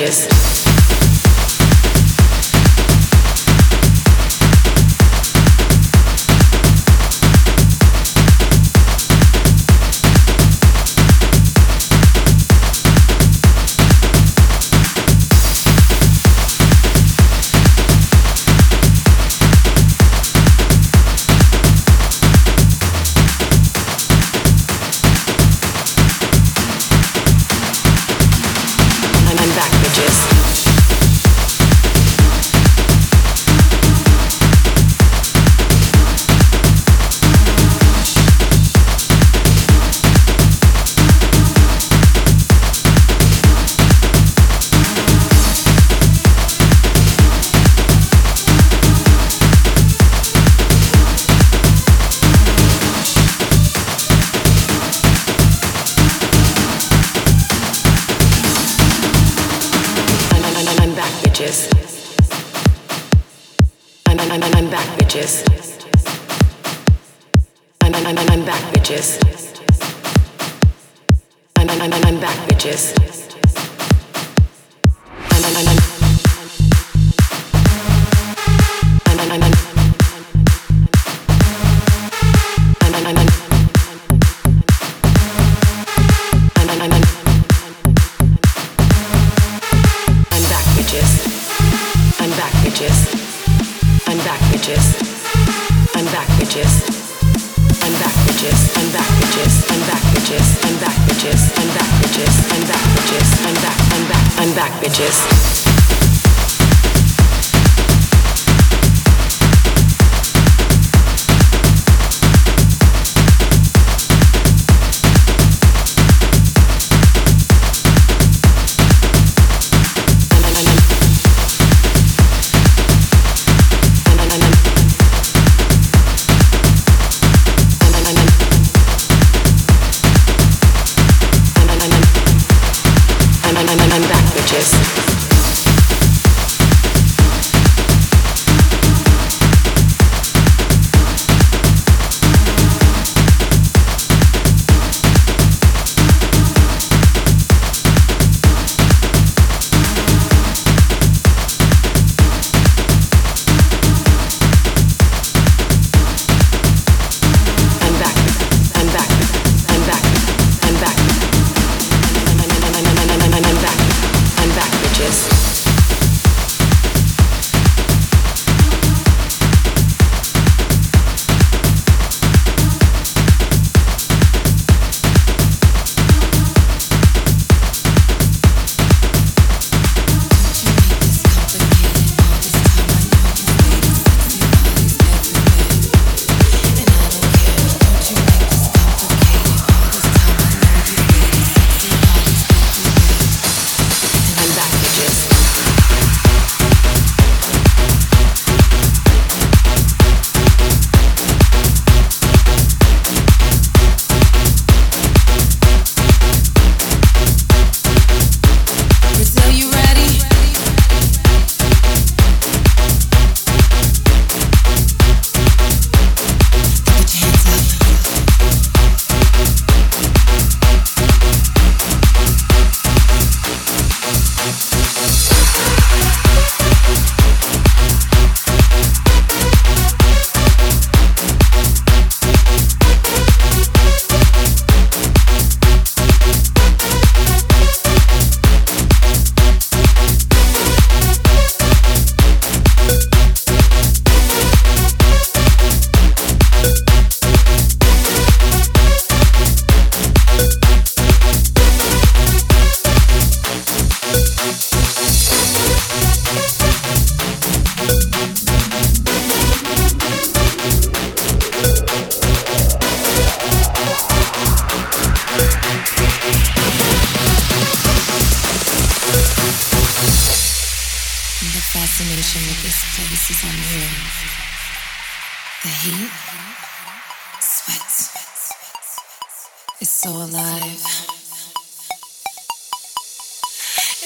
Yes. bitches. I'm I'm I'm I'm back bitches. I'm I'm I'm I'm back bitches.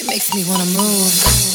makes me wanna move.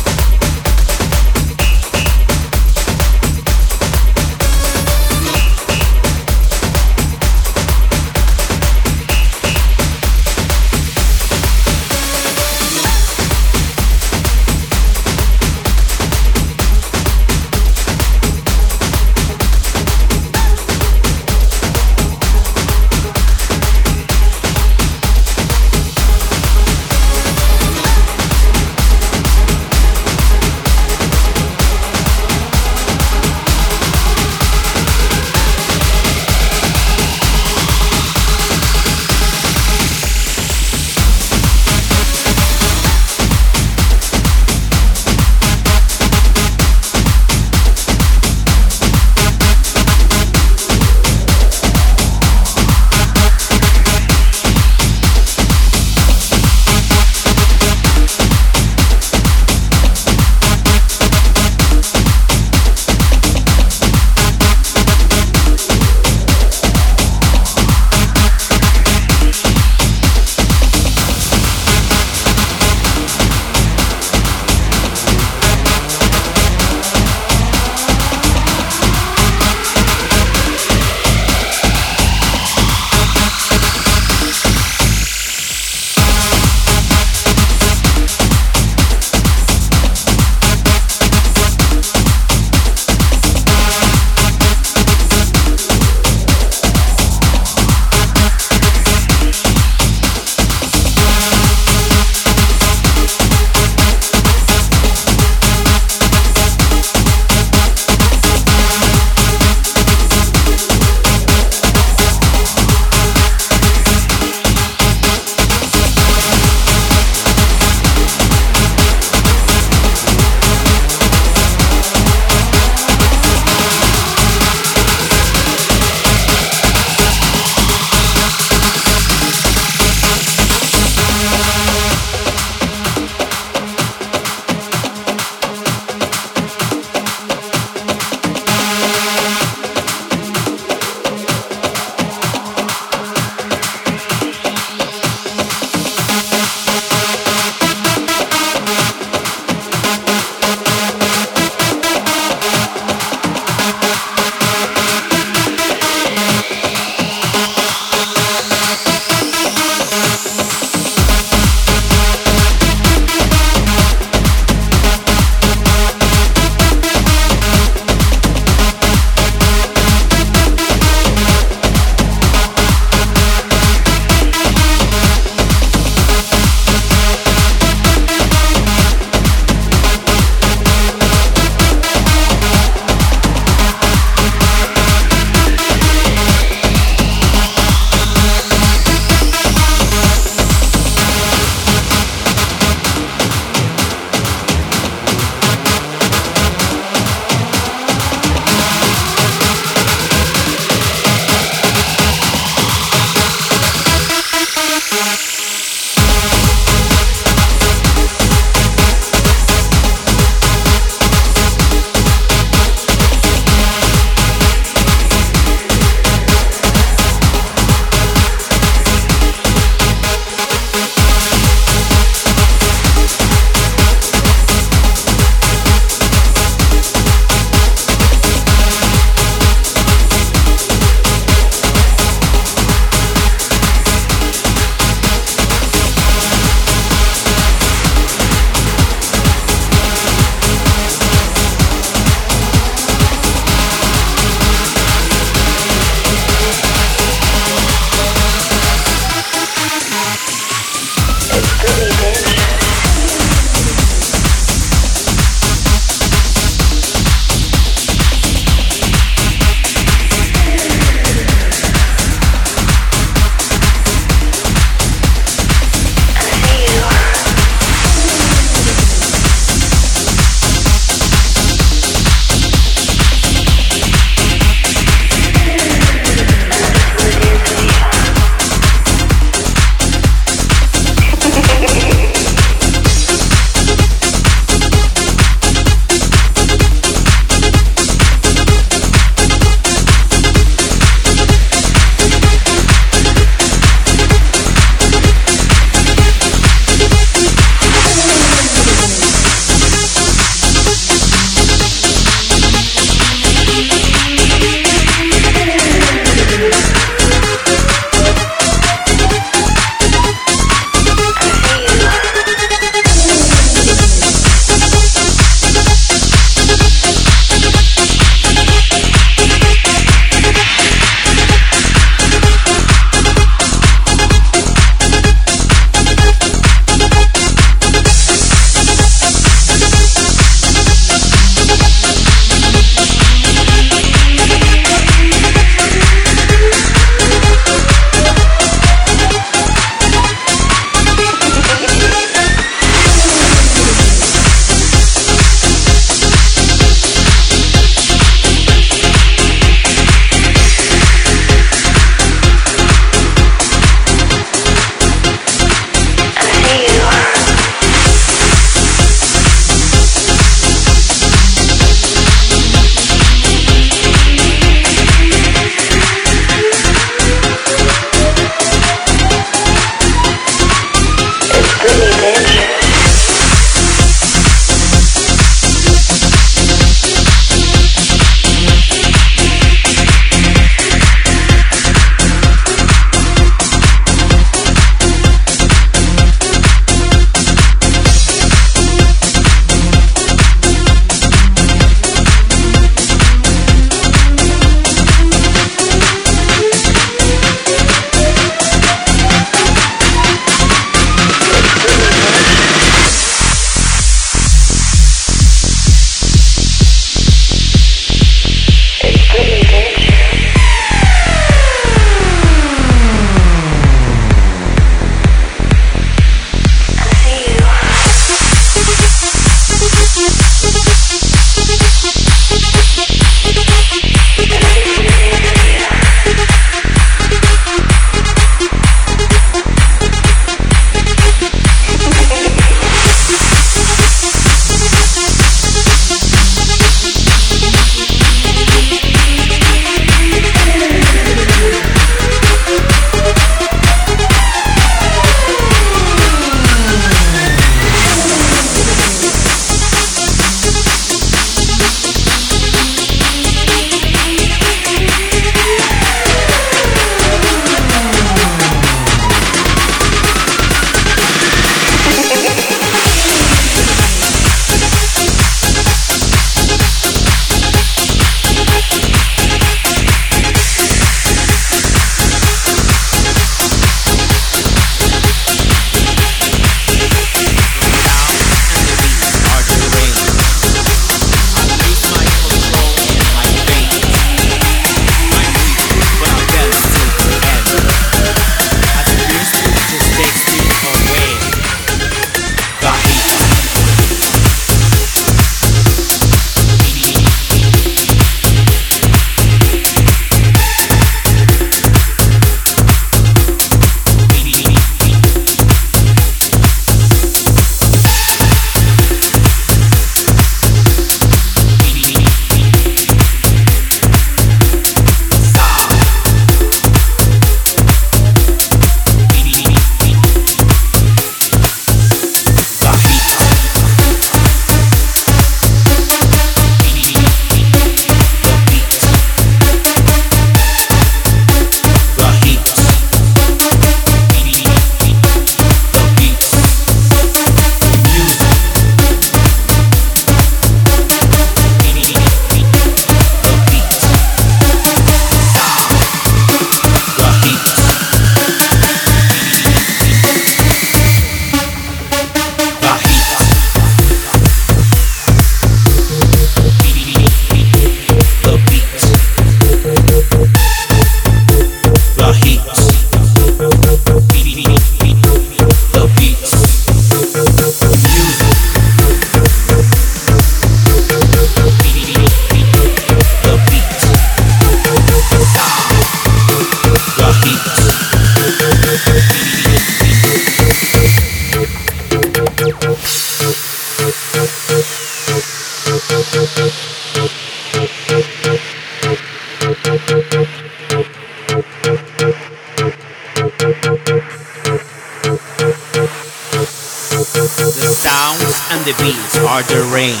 Sounds and the beats are deranged.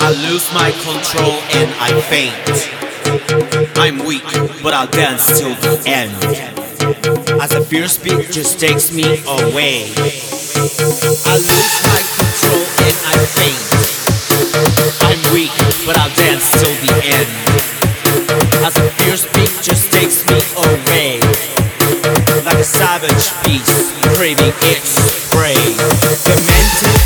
I lose my control and I faint. I'm weak, but I'll dance till the end. As the fierce beat just takes me away. I lose my control and I faint. I'm weak, but I'll dance till the end. As the fierce beat just takes me away. Like a savage beast, craving its prey. Demented,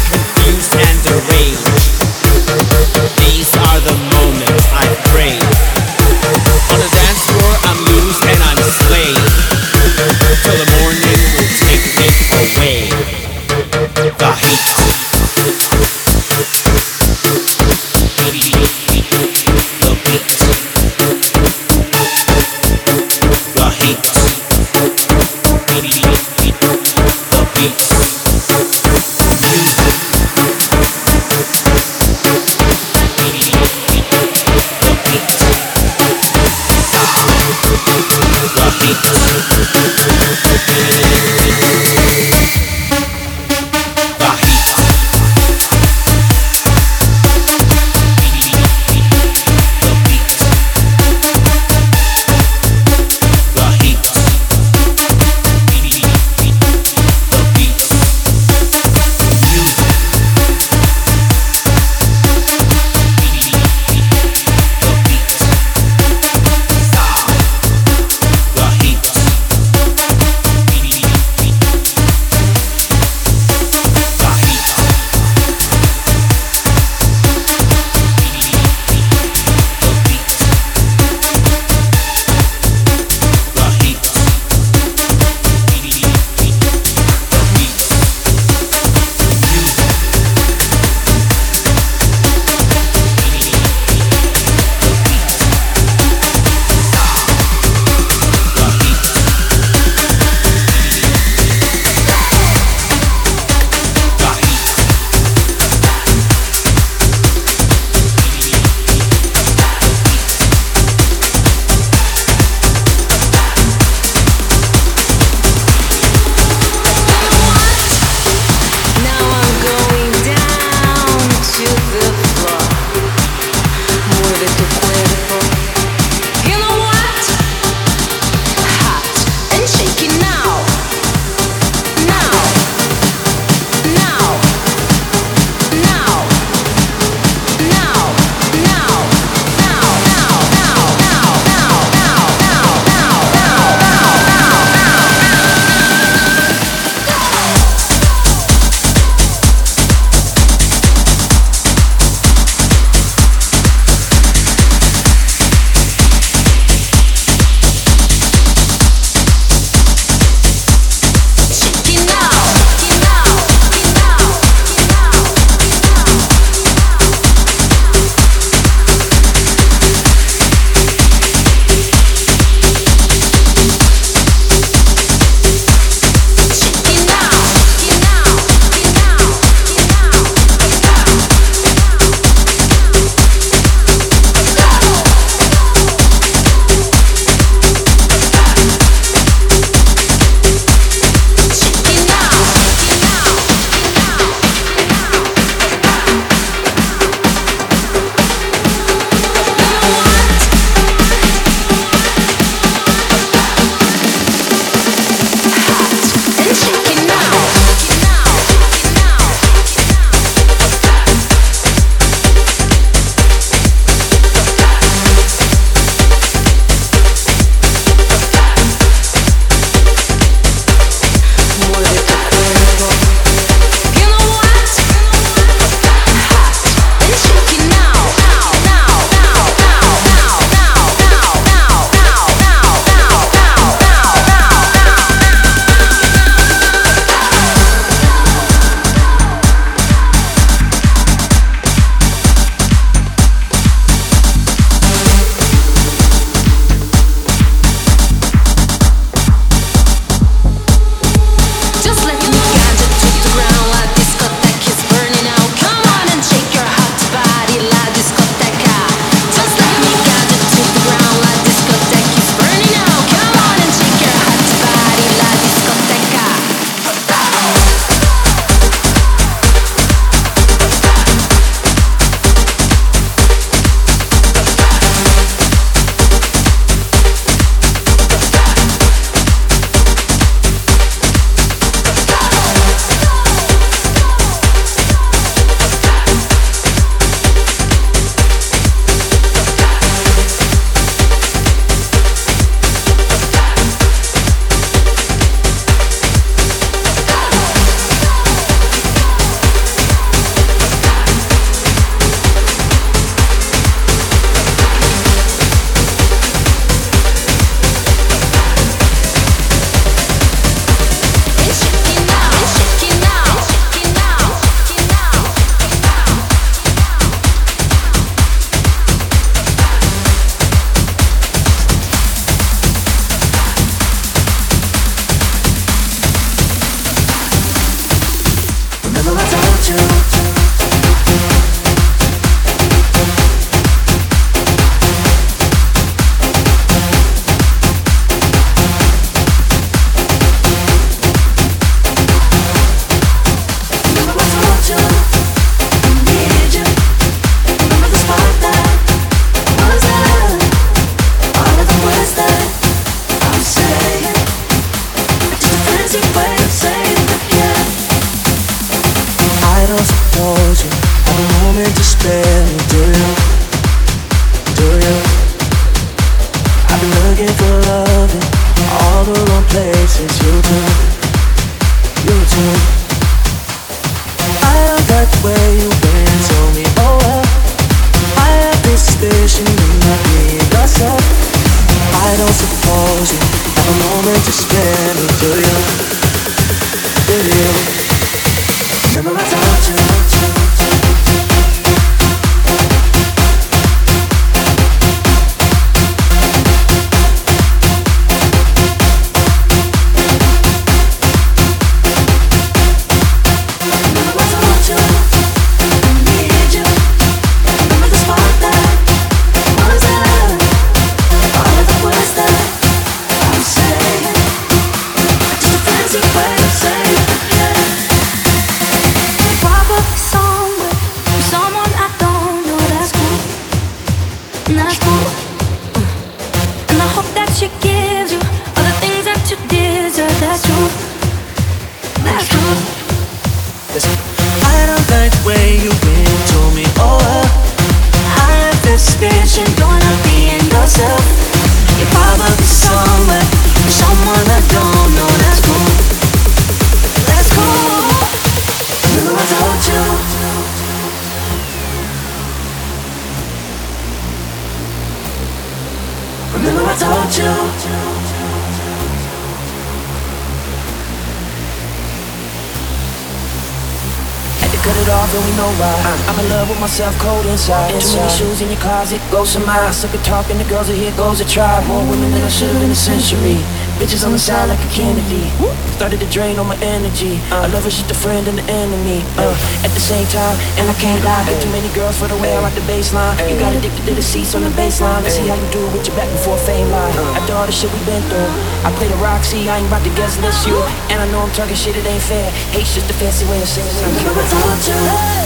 Bitches on the side like a Kennedy. Started to drain all my energy. I love her, she's the friend and the enemy. Uh, at the same time, and I can't lie. Got too many girls for the way I rock the baseline. You got addicted to the seats on the baseline. Let's see how you do it with your back before fame line. After all the shit we been through, I play the Roxy. I ain't about to guess list you. And I know I'm talking shit, it ain't fair. Hate's just a fancy way of saying something.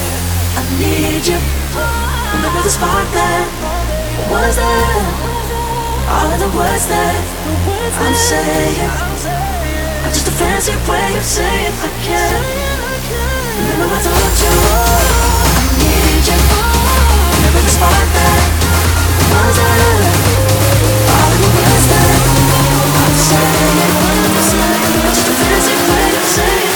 Told you, I need you. Remember the spark that was there. All of the words that I'm saying are just a fancy way of saying I can't. Remember I told you I need you. Remember the spark that was there. All of the words that I'm saying are just a fancy way of saying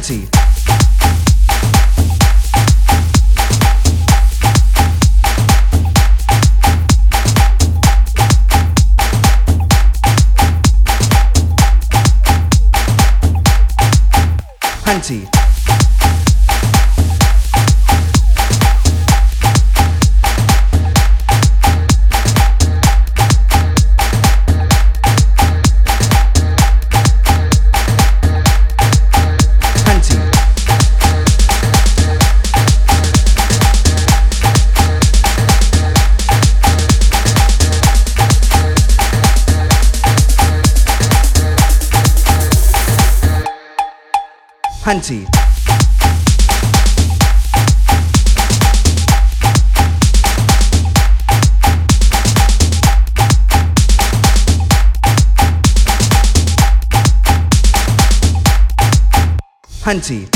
20. Hunty. Hunty. Hunty.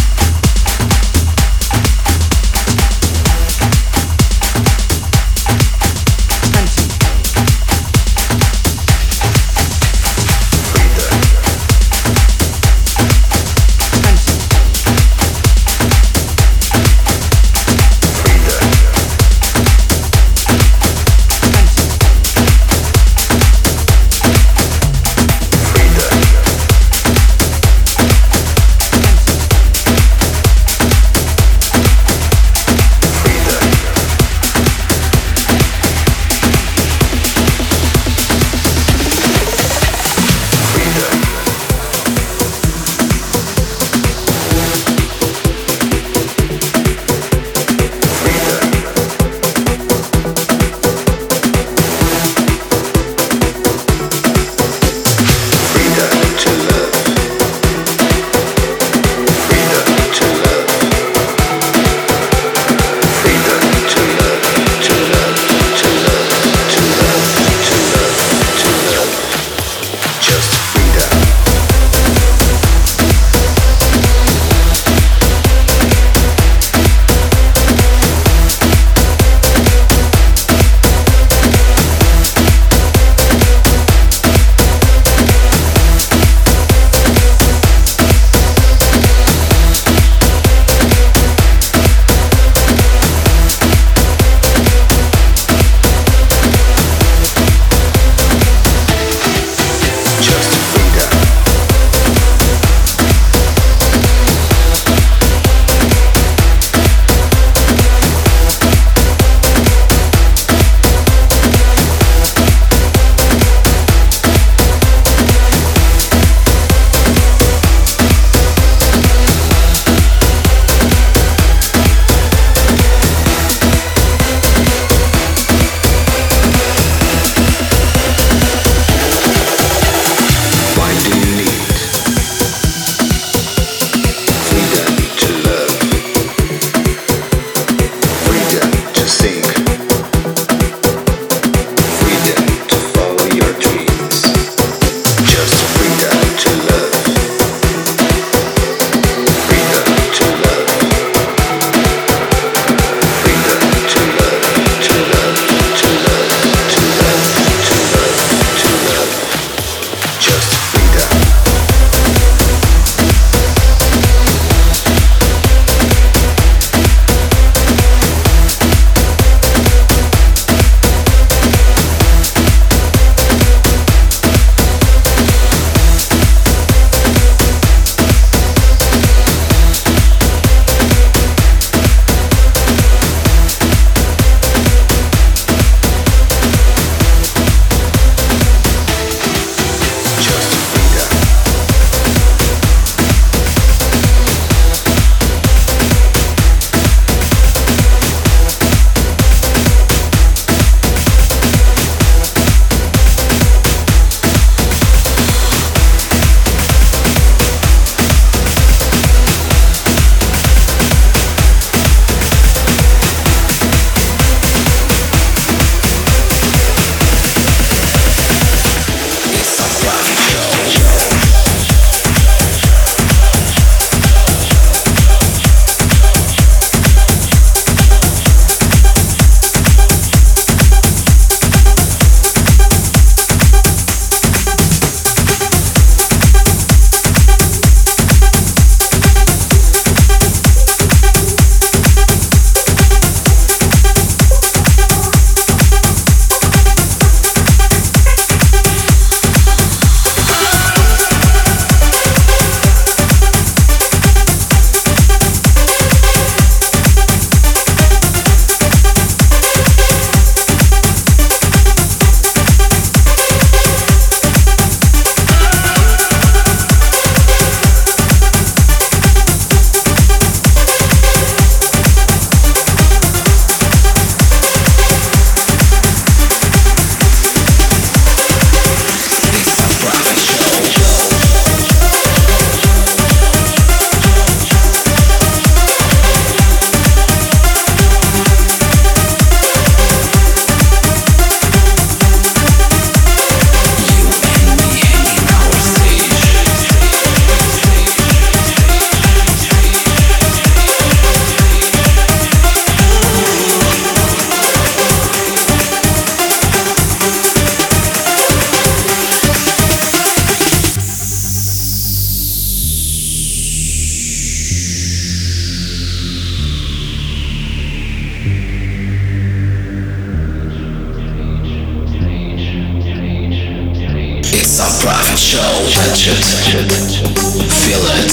show. Touch it, feel it,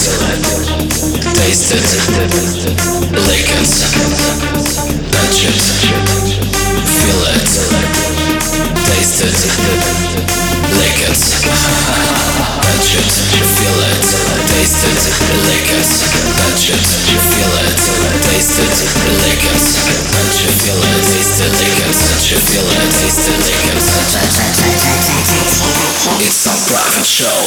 taste it, lick it. Touch it, feel it, taste it, lick it. Touch it, feel it, taste it, lick it. Touch it, feel it, taste it, lick it. Touch it, feel it, taste it, lick it. Touch it, feel it, taste it. It's a private show.